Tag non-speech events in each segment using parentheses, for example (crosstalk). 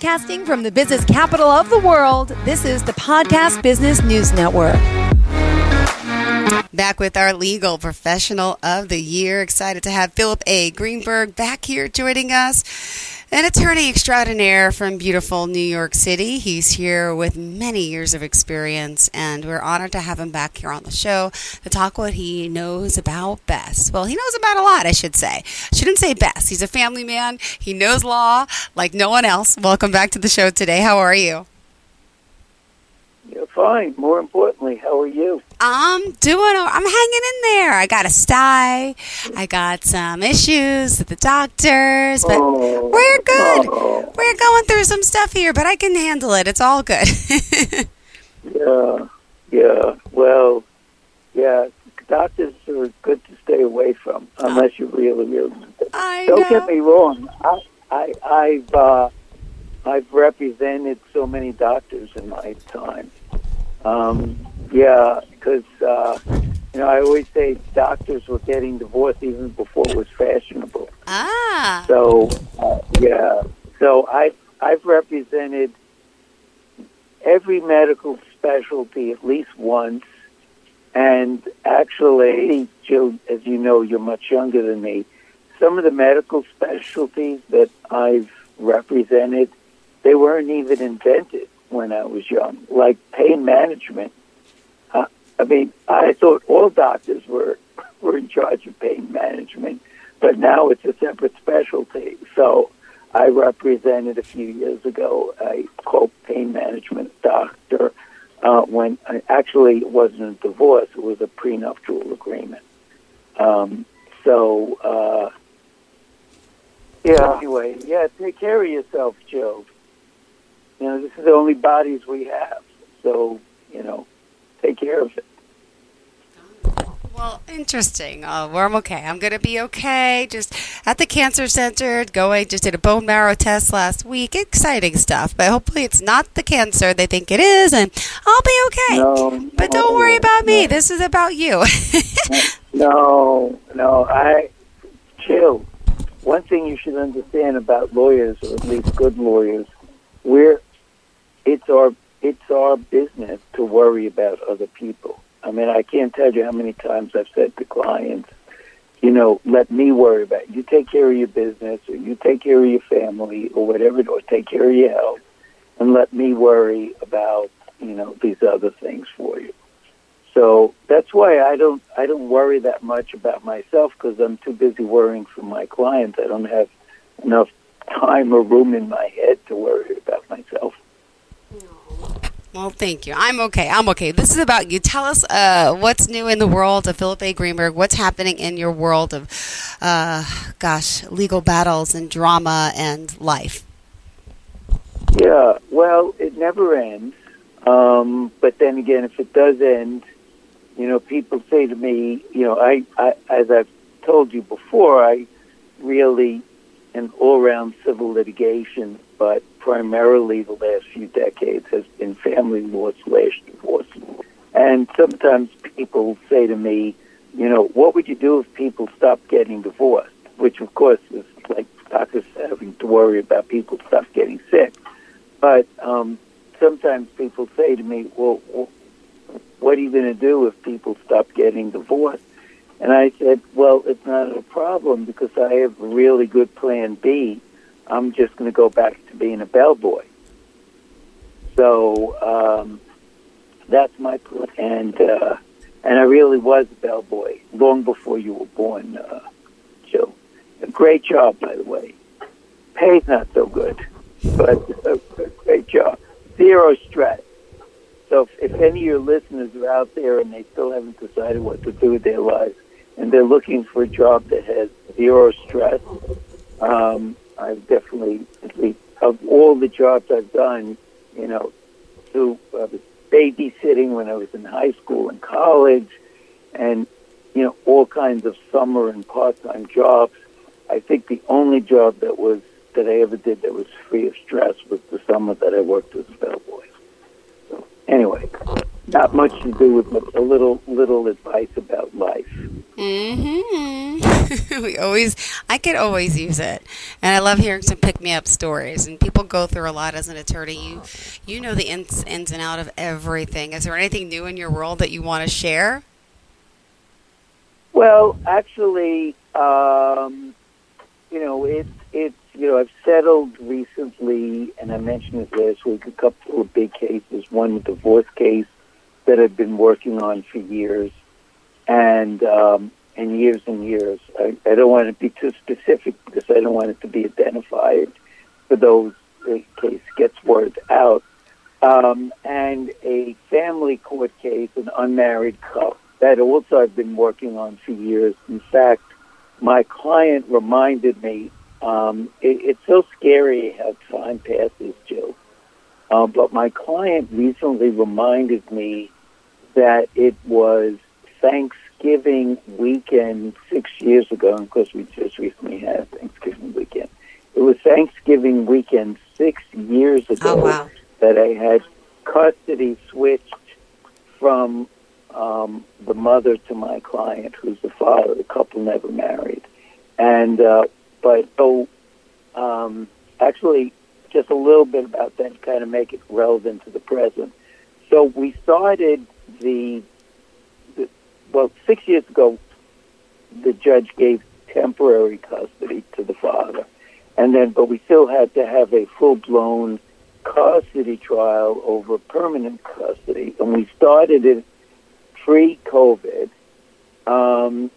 Broadcasting from the business capital of the world, this is the Podcast Business News Network. Back with our legal professional of the year. Excited to have Philip A. Greenberg back here joining us an attorney extraordinaire from beautiful New York City. He's here with many years of experience, and we're honored to have him back here on the show to talk what he knows about best. Well, he knows about a lot, I should say. Shouldn't say best. He's a family man. He knows law like no one else. Welcome back to the show today. How are you? You're fine. More importantly, how are you? I'm doing. I'm hanging in there. I got a sty. I got some issues with the doctors, but Oh, we're good. oh. We're going through some stuff here, but I can handle it. It's all good. (laughs) Yeah, yeah. Well, yeah. Doctors are good to stay away from, unless you really, really. I Don't know. get me wrong. I, I, I've, uh, I've represented so many doctors in my time. Um, yeah, because uh, you know, I always say doctors were getting divorced even before it was fashionable. Ah, So uh, yeah, so I I've represented every medical specialty at least once, and actually, Jill, as you know, you're much younger than me. Some of the medical specialties that I've represented, they weren't even invented when I was young, like pain management. Uh, I mean, I thought all doctors were (laughs) were in charge of pain management but now it's a separate specialty. So I represented a few years ago a quote pain management doctor uh, when uh, actually it wasn't a divorce; it was a prenuptial agreement. Um, so uh, yeah. Anyway, yeah. Take care of yourself, Joe. You know this is the only bodies we have, so you know take care of it. well, interesting. Uh, well, I'm okay. I'm gonna be okay. Just at the cancer center, going. Just did a bone marrow test last week. Exciting stuff, but hopefully it's not the cancer they think it is, and I'll be okay. No, But no, don't worry about me. no. This is about you. (laughs) No, no, I chill. One thing you should understand about lawyers, or at least good lawyers, we're it's our it's our business to worry about other people. I mean, I can't tell you how many times I've said to clients, you know, let me worry about it. you. Take care of your business, or you take care of your family, or whatever, or take care of your health, and let me worry about you know these other things for you. So that's why I don't I don't worry that much about myself because I'm too busy worrying for my clients. I don't have enough time or room in my head to worry about myself. Well, thank you. I'm okay. I'm okay. This is about you. Tell us uh, what's new in the world of Philip A. Greenberg. What's happening in your world of, uh, gosh, legal battles and drama and life. Yeah, well, it never ends. Um, but then again, if it does end, you know, people say to me, you know, I, I as I've told you before, I really an all-round civil litigation, but primarily the last few decades has been family law slash divorce. And sometimes people say to me, you know, what would you do if people stopped getting divorced? Which, of course, is like doctors having to worry about people stop getting sick. But um, sometimes people say to me, well, what are you going to do if people stop getting divorced? And I said, well, it's not a problem because I have a really good plan B. I'm just going to go back to being a bellboy. So um, that's my plan. And, uh, and I really was a bellboy long before you were born, uh, Joe. A great job, by the way. Pay's not so good, but a, great job. Zero stress. So if, if any of your listeners are out there and they still haven't decided what to do with their lives, and they're looking for a job that has zero stress, um, I've definitely, at least of all the jobs I've done, you know, to I was babysitting when I was in high school and college, and you know, all kinds of summer and part-time jobs. I think the only job that was that I ever did that was free of stress was the summer that I worked as a bellboy. So anyway, not much to do with but a little little advice about life. Mm-hmm. (laughs) we always, I could always use it, and I love hearing some pick me up stories. And people go through a lot as an attorney. You, you know the ins, ins and out of everything. Is there anything new in your world that you want to share? Well, actually, um, you know, it's it's you know I've settled recently, and I mentioned it last week. A couple of big cases. One a divorce case that I've been working on for years, and um, and years and years. I, I don't want to be too specific because I don't want it to be identified for those the case gets word out. Um, and a family court case, an unmarried couple that also I've been working on for years. In fact, my client reminded me. Um, it, it's so scary how time passes, Jill. Uh, but my client recently reminded me that it was Thanksgiving weekend six years ago, and of course we just recently had Thanksgiving weekend. It was Thanksgiving weekend six years ago Oh, wow. that I had custody switched from um, the mother to my client, who's the father. The couple never married, and uh, but so um, actually, just a little bit about that to kind of make it relevant to the present. So we started the, the well six years ago. The judge gave temporary custody to the father, and then but we still had to have a full blown custody trial over permanent custody, and we started it pre-COVID. Um,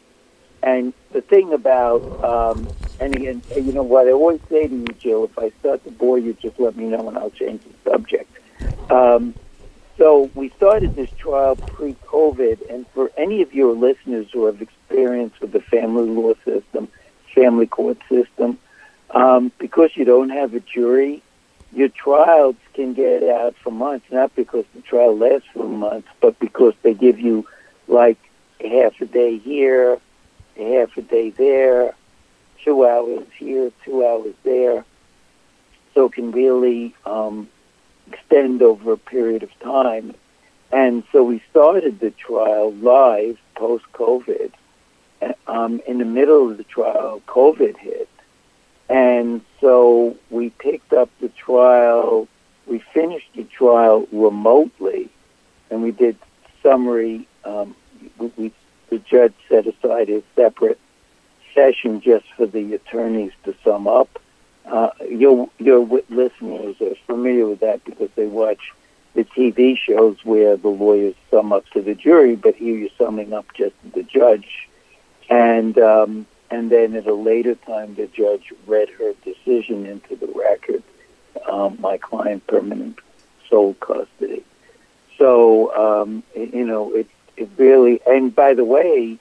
and the thing about, um, and again, you know what I always say to you, Jill, if I start to bore you, just let me know and I'll change the subject. Um, so we started this trial pre-COVID, and for any of your listeners who have experience with the family law system, family court system, um, because you don't have a jury, your trials can get out for months, not because the trial lasts for months, but because they give you like half a day here, half a day there, two hours here, two hours there. So it can really um, extend over a period of time. And so we started the trial live post COVID. Um, in the middle of the trial, COVID hit. And so we picked up the trial, we finished the trial remotely, and we did summary. Um, we, we, the judge set aside a separate session just for the attorneys to sum up. Uh, your your listeners are familiar with that because they watch the TV shows where the lawyers sum up to the jury, but here you're summing up just to the judge, and um, and then at a later time the judge read her decision into the record. Um, my client permanent sole custody. So um, you know it it really and by the way,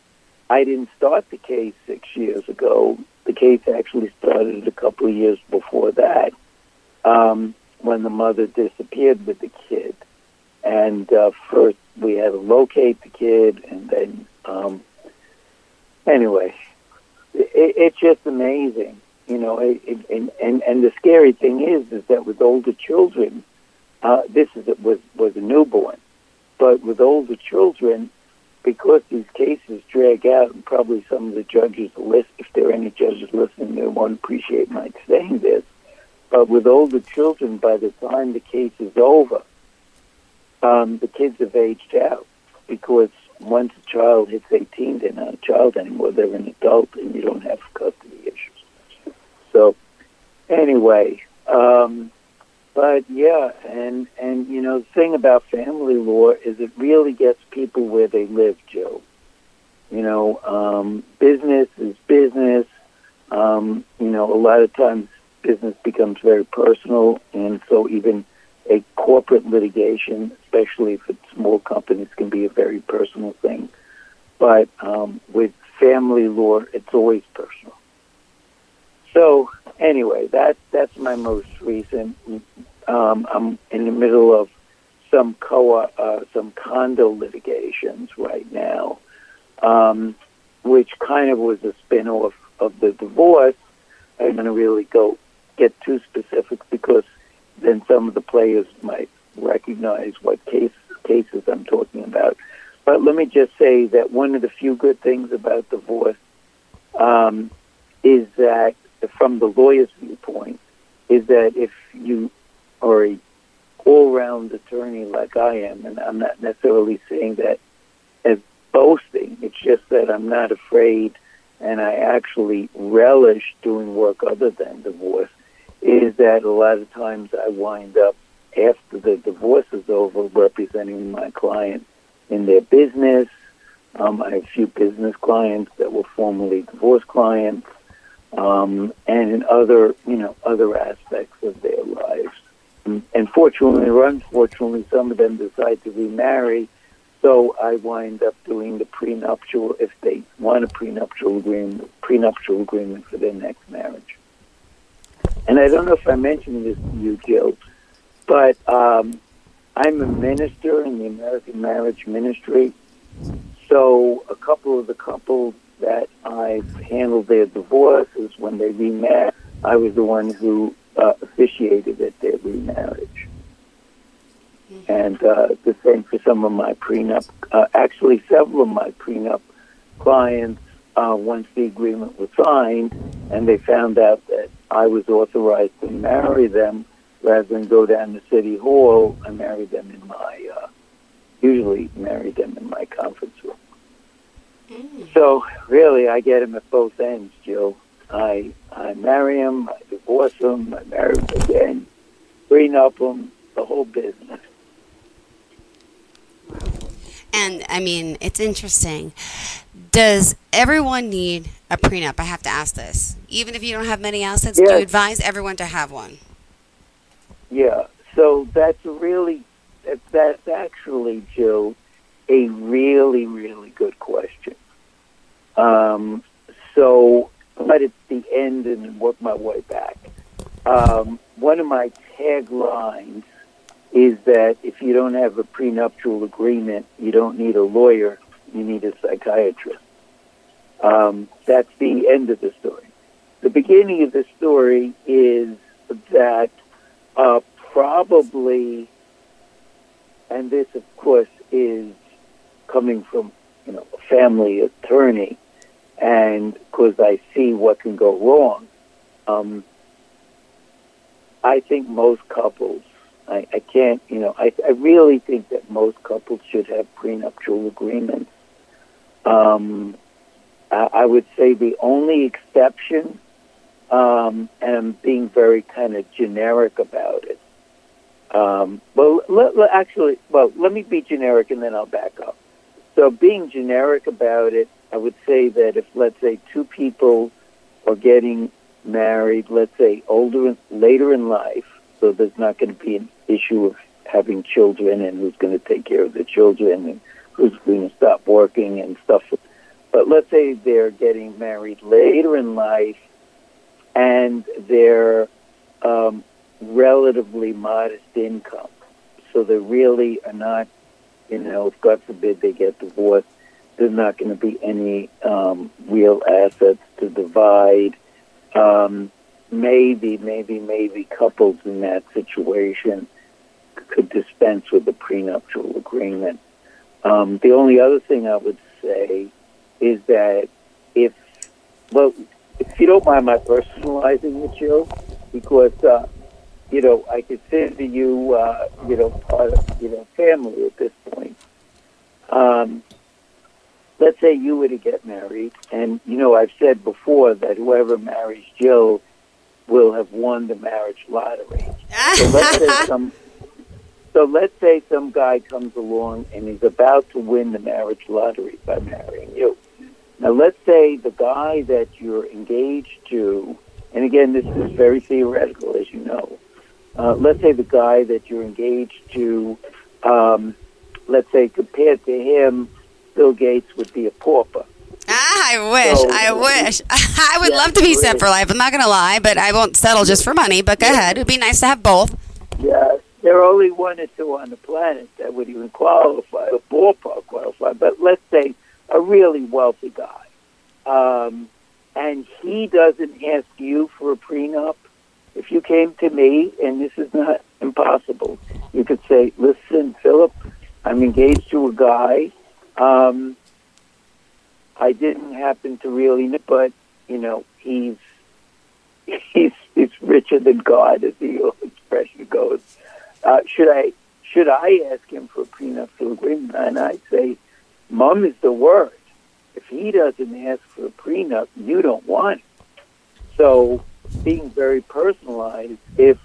I didn't start the case six years ago. The case actually started a couple of years before that, um, when the mother disappeared with the kid. And uh, first we had to locate the kid, and then um, anyway, it, it's just amazing, you know. It, it, and, and and the scary thing is, is that with older children, uh, this is was was a newborn, but with older children, because these cases drag out, and probably some of the judges list, if there are any judges listening, they won't appreciate my saying this. But with older children, by the time the case is over, um, the kids have aged out because once a child hits 18, they're not a child anymore. They're an adult, and you don't have custody issues. So, anyway, um, but yeah, and and you know the thing about family law is it really gets people where they live, Joe. You know, um, business is business. Um, you know, a lot of times business becomes very personal, and so even a corporate litigation, especially if it's small companies, can be a very personal thing. But um, with family law, it's always personal. So anyway, that that's my most recent. Um, I'm in the middle of some co uh, some condo litigations right now, um, which kind of was a spin-off of the divorce. I'm going to really go get too specific because then some of the players might recognize what case, cases I'm talking about. But let me just say that one of the few good things about divorce um, is that from the lawyer's viewpoint, is that if you are a all-round attorney like I am, and I'm not necessarily saying that as boasting. It's just that I'm not afraid, and I actually relish doing work other than divorce. Is that a lot of times I wind up after the divorce is over representing my client in their business. Um, I have a few business clients that were formerly divorce clients, um, and in other, you know, other aspects of their lives. And fortunately or unfortunately, some of them decide to remarry. So I wind up doing the prenuptial if they want a prenuptial agreement, prenuptial agreement for their next marriage. And I don't know if I mentioned this to you, Jill, but um, I'm a minister in the American Marriage Ministry. So a couple of the couples that I've handled their divorces when they remarried, I was the one who uh, officiated at their remarriage. And uh, the same for some of my prenup. Uh, actually, several of my prenup clients, uh, once the agreement was signed, and they found out that I was authorized to marry them, rather than go down to City Hall, I married them in my, uh, usually married them in my conference room. Mm. So really, I get him at both ends, Jill. I I marry him, I divorce him, I marry him again, prenup him, the whole business. And I mean, it's interesting. Does everyone need a prenup? I have to ask this. Even if you don't have many assets, yes. do you advise everyone to have one? Yeah. So that's really that's actually, Jill, a really really good question. Um, so, but it's the end and work my way back. Um, one of my taglines is that if you don't have a prenuptial agreement, you don't need a lawyer, you need a psychiatrist. Um, that's the end of the story. The beginning of the story is that uh, probably, and this of course is coming from you know a family attorney, and because I see what can go wrong, um, I think most couples I, I can't, you know, I, I really think that most couples should have prenuptial agreements. Um, I, I would say the only exception, um, and I'm being very kind of generic about it. Um, well, let, let, actually, well, let me be generic and then I'll back up. So, being generic about it, I would say that if, let's say, two people are getting married, let's say older, later in life, so there's not going to be an issue of having children and who's going to take care of the children and who's going to stop working and stuff. But let's say they're getting married later in life and they're um, relatively modest income. So they really are not, you know, if God forbid they get divorced, there's not going to be any um, real assets to divide. Um, maybe, maybe, maybe couples in that situation could dispense with the prenuptial agreement. Um, the only other thing I would say is that if, well, if you don't mind my personalizing it, Joe, because, uh, you know, I consider you, uh, you know, part of, you know, family at this point. Um, let's say you were to get married, and, you know, I've said before that whoever marries Jill will have won the marriage lottery. so let's say (laughs) some so let's say some guy comes along and he's about to win the marriage lottery by marrying you. Now let's say the guy that you're engaged to, and again this is very theoretical as you know. Uh, let's say the guy that you're engaged to, um, let's say compared to him, Bill Gates would be a pauper. Ah, I wish. So, I wish. (laughs) I would yeah, love to be set for life. I'm not going to lie, but I won't settle just for money. But go yeah. ahead. It'd be nice to have both. Yeah, there are only one or two on the planet that would even qualify, a ballpark qualify. But let's say a really wealthy guy, um, and he doesn't ask you for a prenup. If you came to me, and this is not impossible, you could say, "Listen, Philip, I'm engaged to a guy." Um, I didn't happen to really know, but you know, he's (laughs) he's he's richer than God, as the old expression goes. Uh, should I should I ask him for a prenuptial agreement? And I say, Mom is the word. If he doesn't ask for a prenup, you don't want it. So, being very personalized, if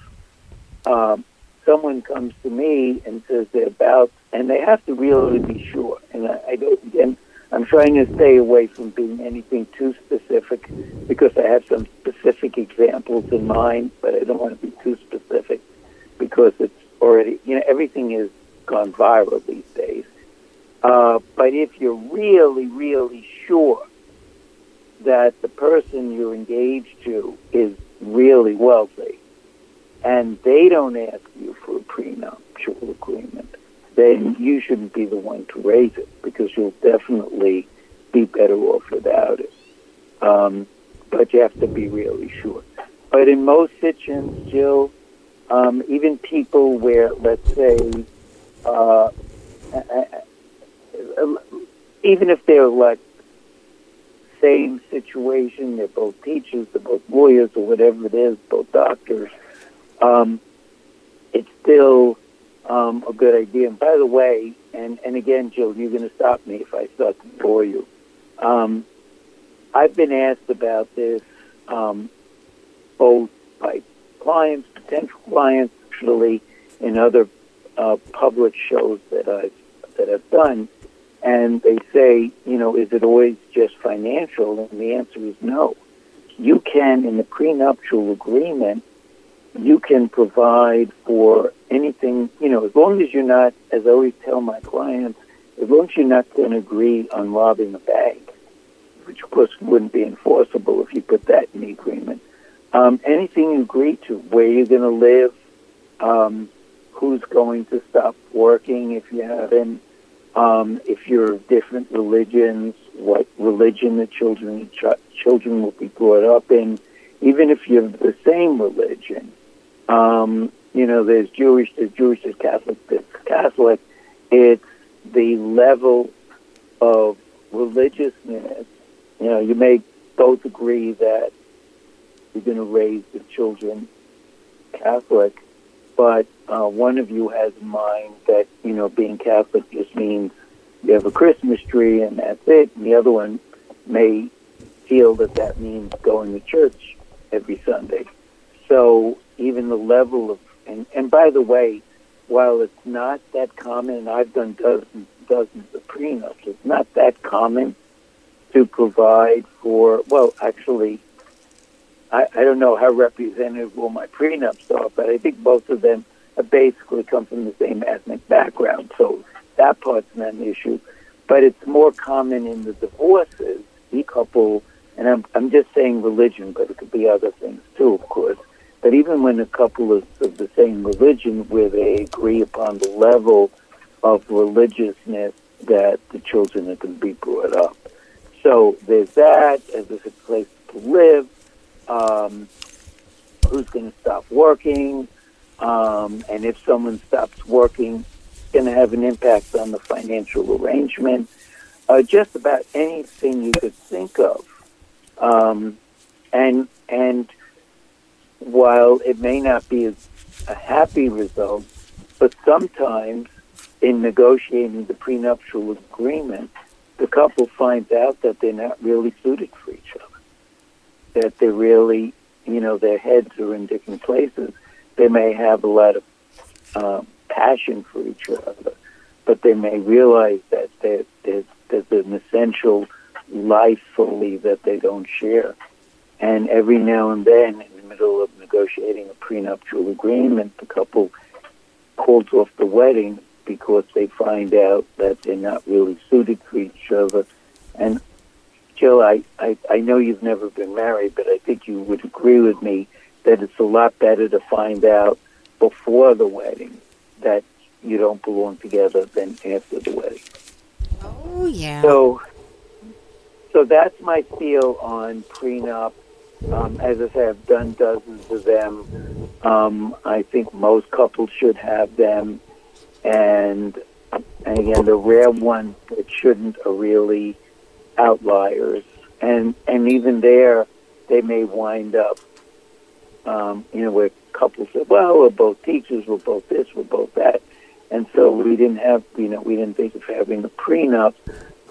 um, someone comes to me and says they're about, and they have to really be sure, and I, I don't, and I'm trying to stay away from being anything too specific because I have some specific examples in mind, but I don't want to be too specific because it's already, you know, everything has gone viral these days. Uh, but if you're really, really sure that the person you're engaged to is really wealthy and they don't ask you for a prenuptial agreement, then you shouldn't be the one to raise it because you'll definitely be better off without it. Um, but you have to be really sure. But in most situations, Jill, um, even people where, let's say, uh, even if they're like same situation, they're both teachers, they're both lawyers, or whatever it is, both doctors. Um, it's still um, a good idea. And by the way, and and again, Jill, you're going to stop me if I start to bore you. Um, I've been asked about this um, both by clients, potential clients, actually, in other uh, public shows that I've that I've done, and they say, you know, is it always just financial? And the answer is no. You can, in the prenuptial agreement, you can provide for anything, you know, as long as you're not, as I always tell my clients, as long as you're not going to agree on robbing a bank, which of course wouldn't be enforceable if you put that in the agreement. Um, anything you agree to, where you're going to live, um, who's going to stop working if you haven't, um, if you're of different religions, what religion the children ch- children will be brought up in, even if you're the same religion. Um, you know, there's Jewish, there's Jewish, there's Catholic, there's Catholic. It's the level of religiousness. You know, you may both agree that you're going to raise the children Catholic, but uh, one of you has in mind that you know being Catholic just means you have a Christmas tree and that's it, and the other one may feel that that means going to church every Sunday. So even the level of and and by the way, while it's not that common, and I've done dozens dozens of prenups, it's not that common to provide for. Well, actually, I, I don't know how representative all my prenups are, but I think both of them basically come from the same ethnic background, so that part's not an issue. But it's more common in the divorces. The couple, and I'm I'm just saying religion, but it could be other things too, of course. But even when a couple is of the same religion, where they agree upon the level of religiousness that the children are going to be brought up. So there's that, as there's a place to live, um, who's going to stop working, um, and if someone stops working, it's going to have an impact on the financial arrangement. Uh, just about anything you could think of, um, and and while it may not be a, happy result, but sometimes in negotiating the prenuptial agreement, the couple finds out that they're not really suited for each other, that they're really, you know, their heads are in different places. They may have a lot of uh, passion for each other, but they may realize that there's, there's, an essential life fully that they don't share. And every now and then, middle of negotiating a prenuptial agreement, the couple calls off the wedding because they find out that they're not really suited for each other. And Jill, I, I, I know you've never been married, but I think you would agree with me that it's a lot better to find out before the wedding that you don't belong together than after the wedding. Oh yeah. So, so that's my feel on prenup. Um, as I say, I've done dozens of them. Um, I think most couples should have them, and and again, the rare ones that shouldn't are really outliers. and and even there, they may wind up, um, you know, where couples say, "Well, we're both teachers, we're both this, we're both that," and so we didn't have, you know, we didn't think of having a prenup,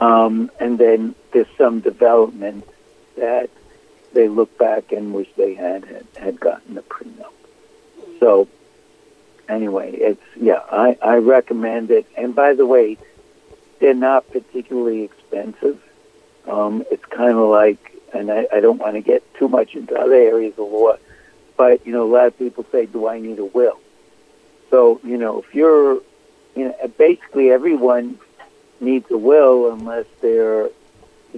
um, and then there's some development that they look back and wish they had had, had gotten a prenup. So anyway, it's yeah, I, I recommend it. And by the way, they're not particularly expensive. Um, it's kind of like, and I, I don't want to get too much into other areas of law, but you know, a lot of people say, "Do I need a will?" So you know, if you're, you know, basically everyone needs a will unless they're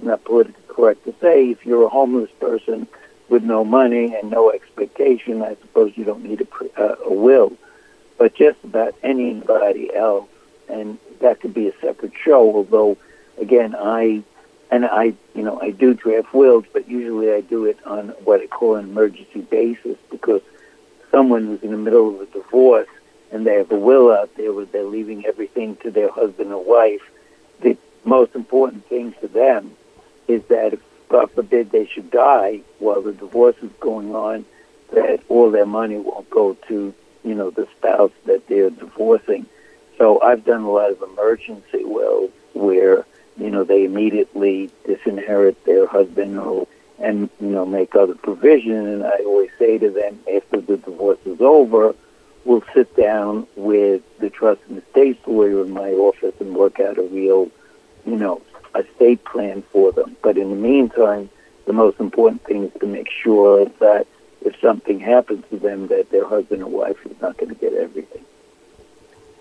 not politically correct to say if you're a homeless person with no money and no expectation, I suppose you don't need a, pre- uh, a will. But just about anybody else, and that could be a separate show. Although, again, I and I, you know, I do draft wills, but usually I do it on what I call an emergency basis because someone who's in the middle of a divorce and they have a will out there where they're leaving everything to their husband or wife. The most important thing to them is that if, God forbid, they should die while the divorce is going on, that all their money won't go to, you know, the spouse that they're divorcing. So I've done a lot of emergency wills where, you know, they immediately disinherit their husband or, and, you know, make other provision. And I always say to them, after the divorce is over, we'll sit down with the trust and estate lawyer in my office and work out a real, you know, estate plan for them. But in the meantime, the most important thing is to make sure that if something happens to them, that their husband or wife is not going to get everything.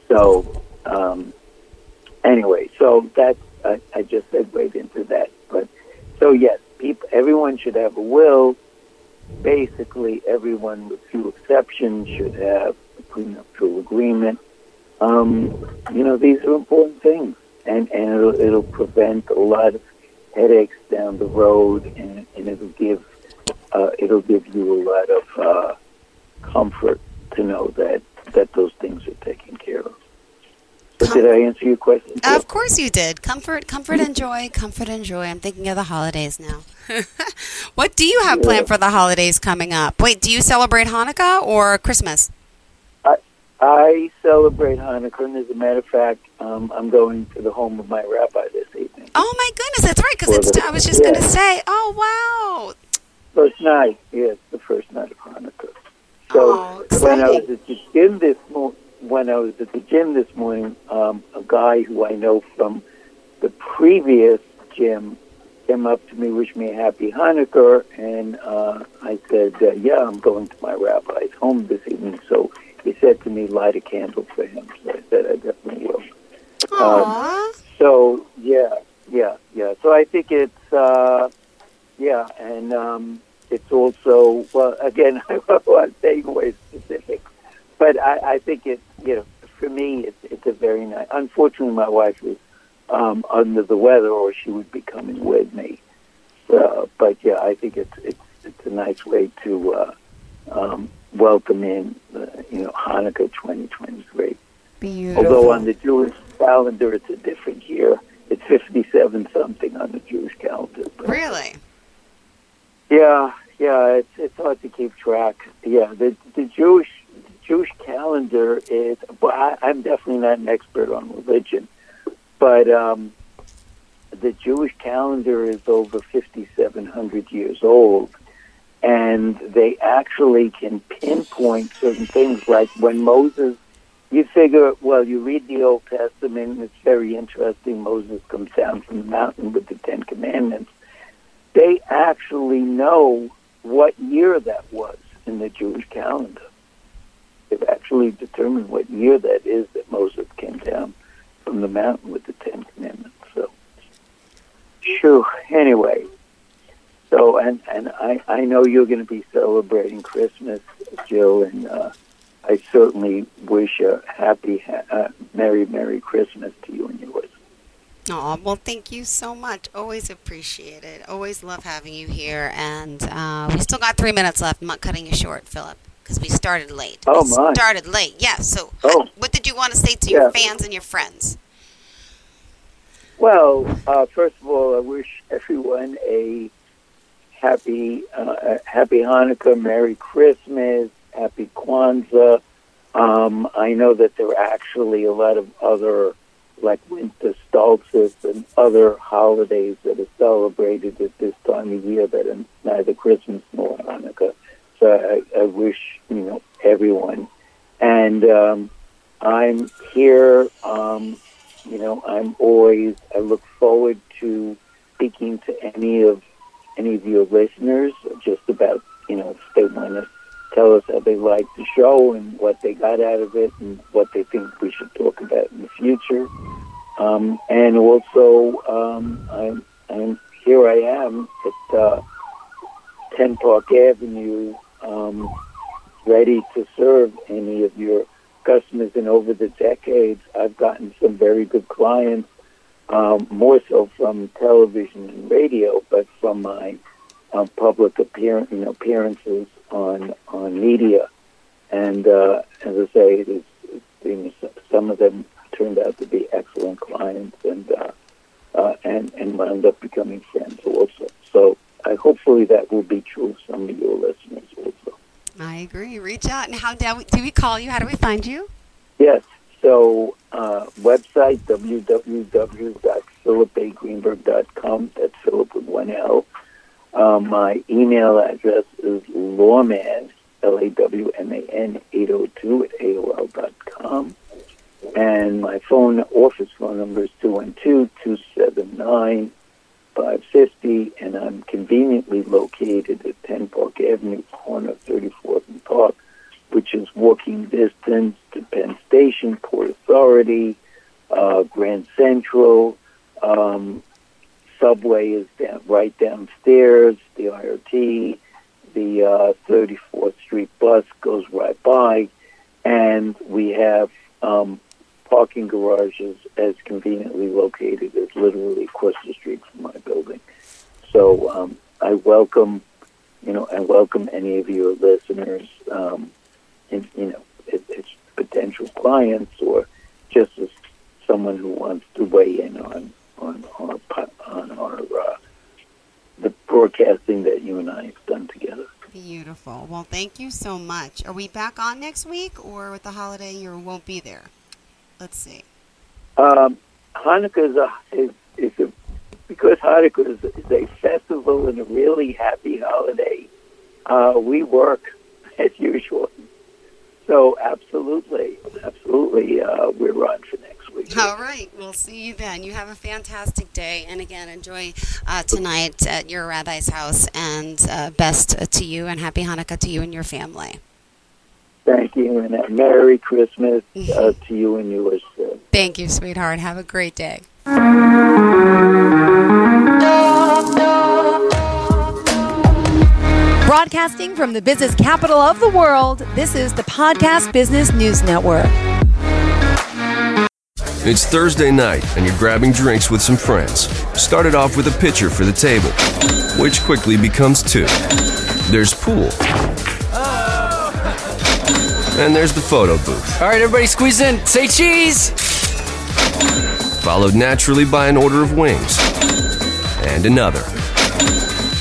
So, um, anyway, so that I, I just segued into that. But so yes, people, everyone should have a will. Basically, everyone, with few exceptions, should have a prenuptial agreement. Um, you know, these are important things, and and it'll, it'll prevent a lot of headaches down the road, and, and it'll give uh, it'll give you a lot of uh, comfort to know that that those things are taken care of. But did I answer your question? Of course you did. Comfort, comfort and joy, comfort and joy. I'm thinking of the holidays now. (laughs) what do you have planned for the holidays coming up? Wait, do you celebrate Hanukkah or Christmas? I, celebrate Hanukkah, and as a matter of fact, um, I'm going to the home of my rabbi this evening. Oh my goodness, that's right. Because it's. the- I was just yeah. going to say. Oh wow. First night, yes, the first night of Hanukkah. So Oh, when I was at the gym this mo- when I was at the gym this morning, um, a guy who I know from the previous gym came up to me, wished me a happy Hanukkah, and uh, I said, uh, "Yeah, I'm going to my rabbi's home this evening." So he said to me, "Light a candle for him." So I said, "I definitely will." Aww. So yeah, yeah, yeah. So I think it's uh, yeah, and um, it's also well. Again, I'm staying away specific, but I, I think it's you know for me it's it's a very nice. Unfortunately, my wife is um, under the weather, or she would be coming with me. Uh, but yeah, I think it's it's it's a nice way to uh, um, welcome in uh, you know Hanukkah 2023. Beautiful. Although on the Jewish calendar it's a different year. It's 57 something on the Jewish calendar. Really? yeah, yeah, it's it's hard to keep track. Yeah, the the Jewish the Jewish calendar is. Well, I, I'm definitely not an expert on religion, but um, the Jewish calendar is over 5,700 years old, and they actually can pinpoint certain things. Like when Moses, you figure, well, you read the Old Testament, and it's very interesting. Moses comes down from the mountain with the Ten Commandments they actually know what year that was in the Jewish calendar. They've actually determined what year that is that Moses came down from the mountain with the Ten Commandments. So, shoo. Anyway, so and and I I know you're going to be celebrating Christmas, Jill, and uh, I certainly wish a happy, ha- uh, merry, merry Christmas to you and yours. Oh, well, thank you so much. Always appreciate it. Always love having you here. And uh, we still got three minutes left. I'm not cutting you short, Philip, because we started late. Oh, we my. started late. Yeah. So, Oh. what did you want to say to your Yeah. fans and your friends? Well, uh, first of all, I wish everyone a happy uh, Happy Hanukkah, Merry Christmas, Happy Kwanzaa. Um, I know that there are actually a lot of other, like winter solstice and other holidays that are celebrated at this time of year that are neither Christmas nor Hanukkah. So I, I wish you know everyone, and um, I'm here. Um, you know, I'm always. I look forward to speaking to any of any of your listeners just about you know if they want to tell us how they liked the show and what they got out of it and what they think we should talk about in the future. Um, and also, um, I'm, I'm here. I am at uh, 10 Park Avenue, um, ready to serve any of your customers. And over the decades, I've gotten some very good clients, um, more so from television and radio, but from my um, public appearance, you know, appearances on on media. And uh, as I say, it is, some of them turned out to be excellent clients, and uh, uh, and and wound up becoming friends also. So I hopefully that will be true of some of your listeners also. I agree. Reach out. And how do we, do we call you? How do we find you? Yes. So uh, website www.philipagreenberg.com. That's Philip with one L. Um, my email address is lawman, L-A-W-M-A-N, 802 at AOL dot com. And my phone, office phone number is 212-279-50, and I'm conveniently located at 10 Park Avenue, corner 34th and Park, which is walking distance to Penn Station, Port Authority, uh, Grand Central, um, subway is down, right downstairs. The IRT, the uh, 34th Street bus goes right by, and we have um, parking garages as conveniently located as literally across the street from my building. So um, I welcome, you know, I welcome any of your listeners, um, and, you know, as, as potential clients or just as someone who wants to weigh in on on our on our uh, the broadcasting that you and I have done together. Beautiful. Well, thank you so much. Are we back on next week, or with the holiday you won't be there? Let's see. Um, Hanukkah is a is, is a because Hanukkah is, is a festival and a really happy holiday. Uh, we work (laughs) as usual. So absolutely, absolutely, uh, we're on for next week. All right. We'll see you then. You have a fantastic day. And again, enjoy uh, tonight at your rabbi's house. And uh, best to you and happy Hanukkah to you and your family. Thank you, and a Merry Christmas uh, to you and yours. Thank you, sweetheart. Have a great day. Broadcasting from the business capital of the world, this is the Podcast Business News Network. It's Thursday night, and you're grabbing drinks with some friends. Started off with a pitcher for the table, which quickly becomes two. There's pool. And there's the photo booth, All right, everybody squeeze in. Say cheese. followed naturally by an order of wings. And another.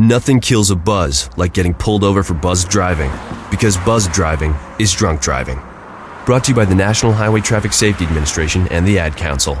Nothing kills a buzz like getting pulled over for buzz driving, because buzz driving is drunk driving. Brought to you by the National Highway Traffic Safety Administration and the Ad Council.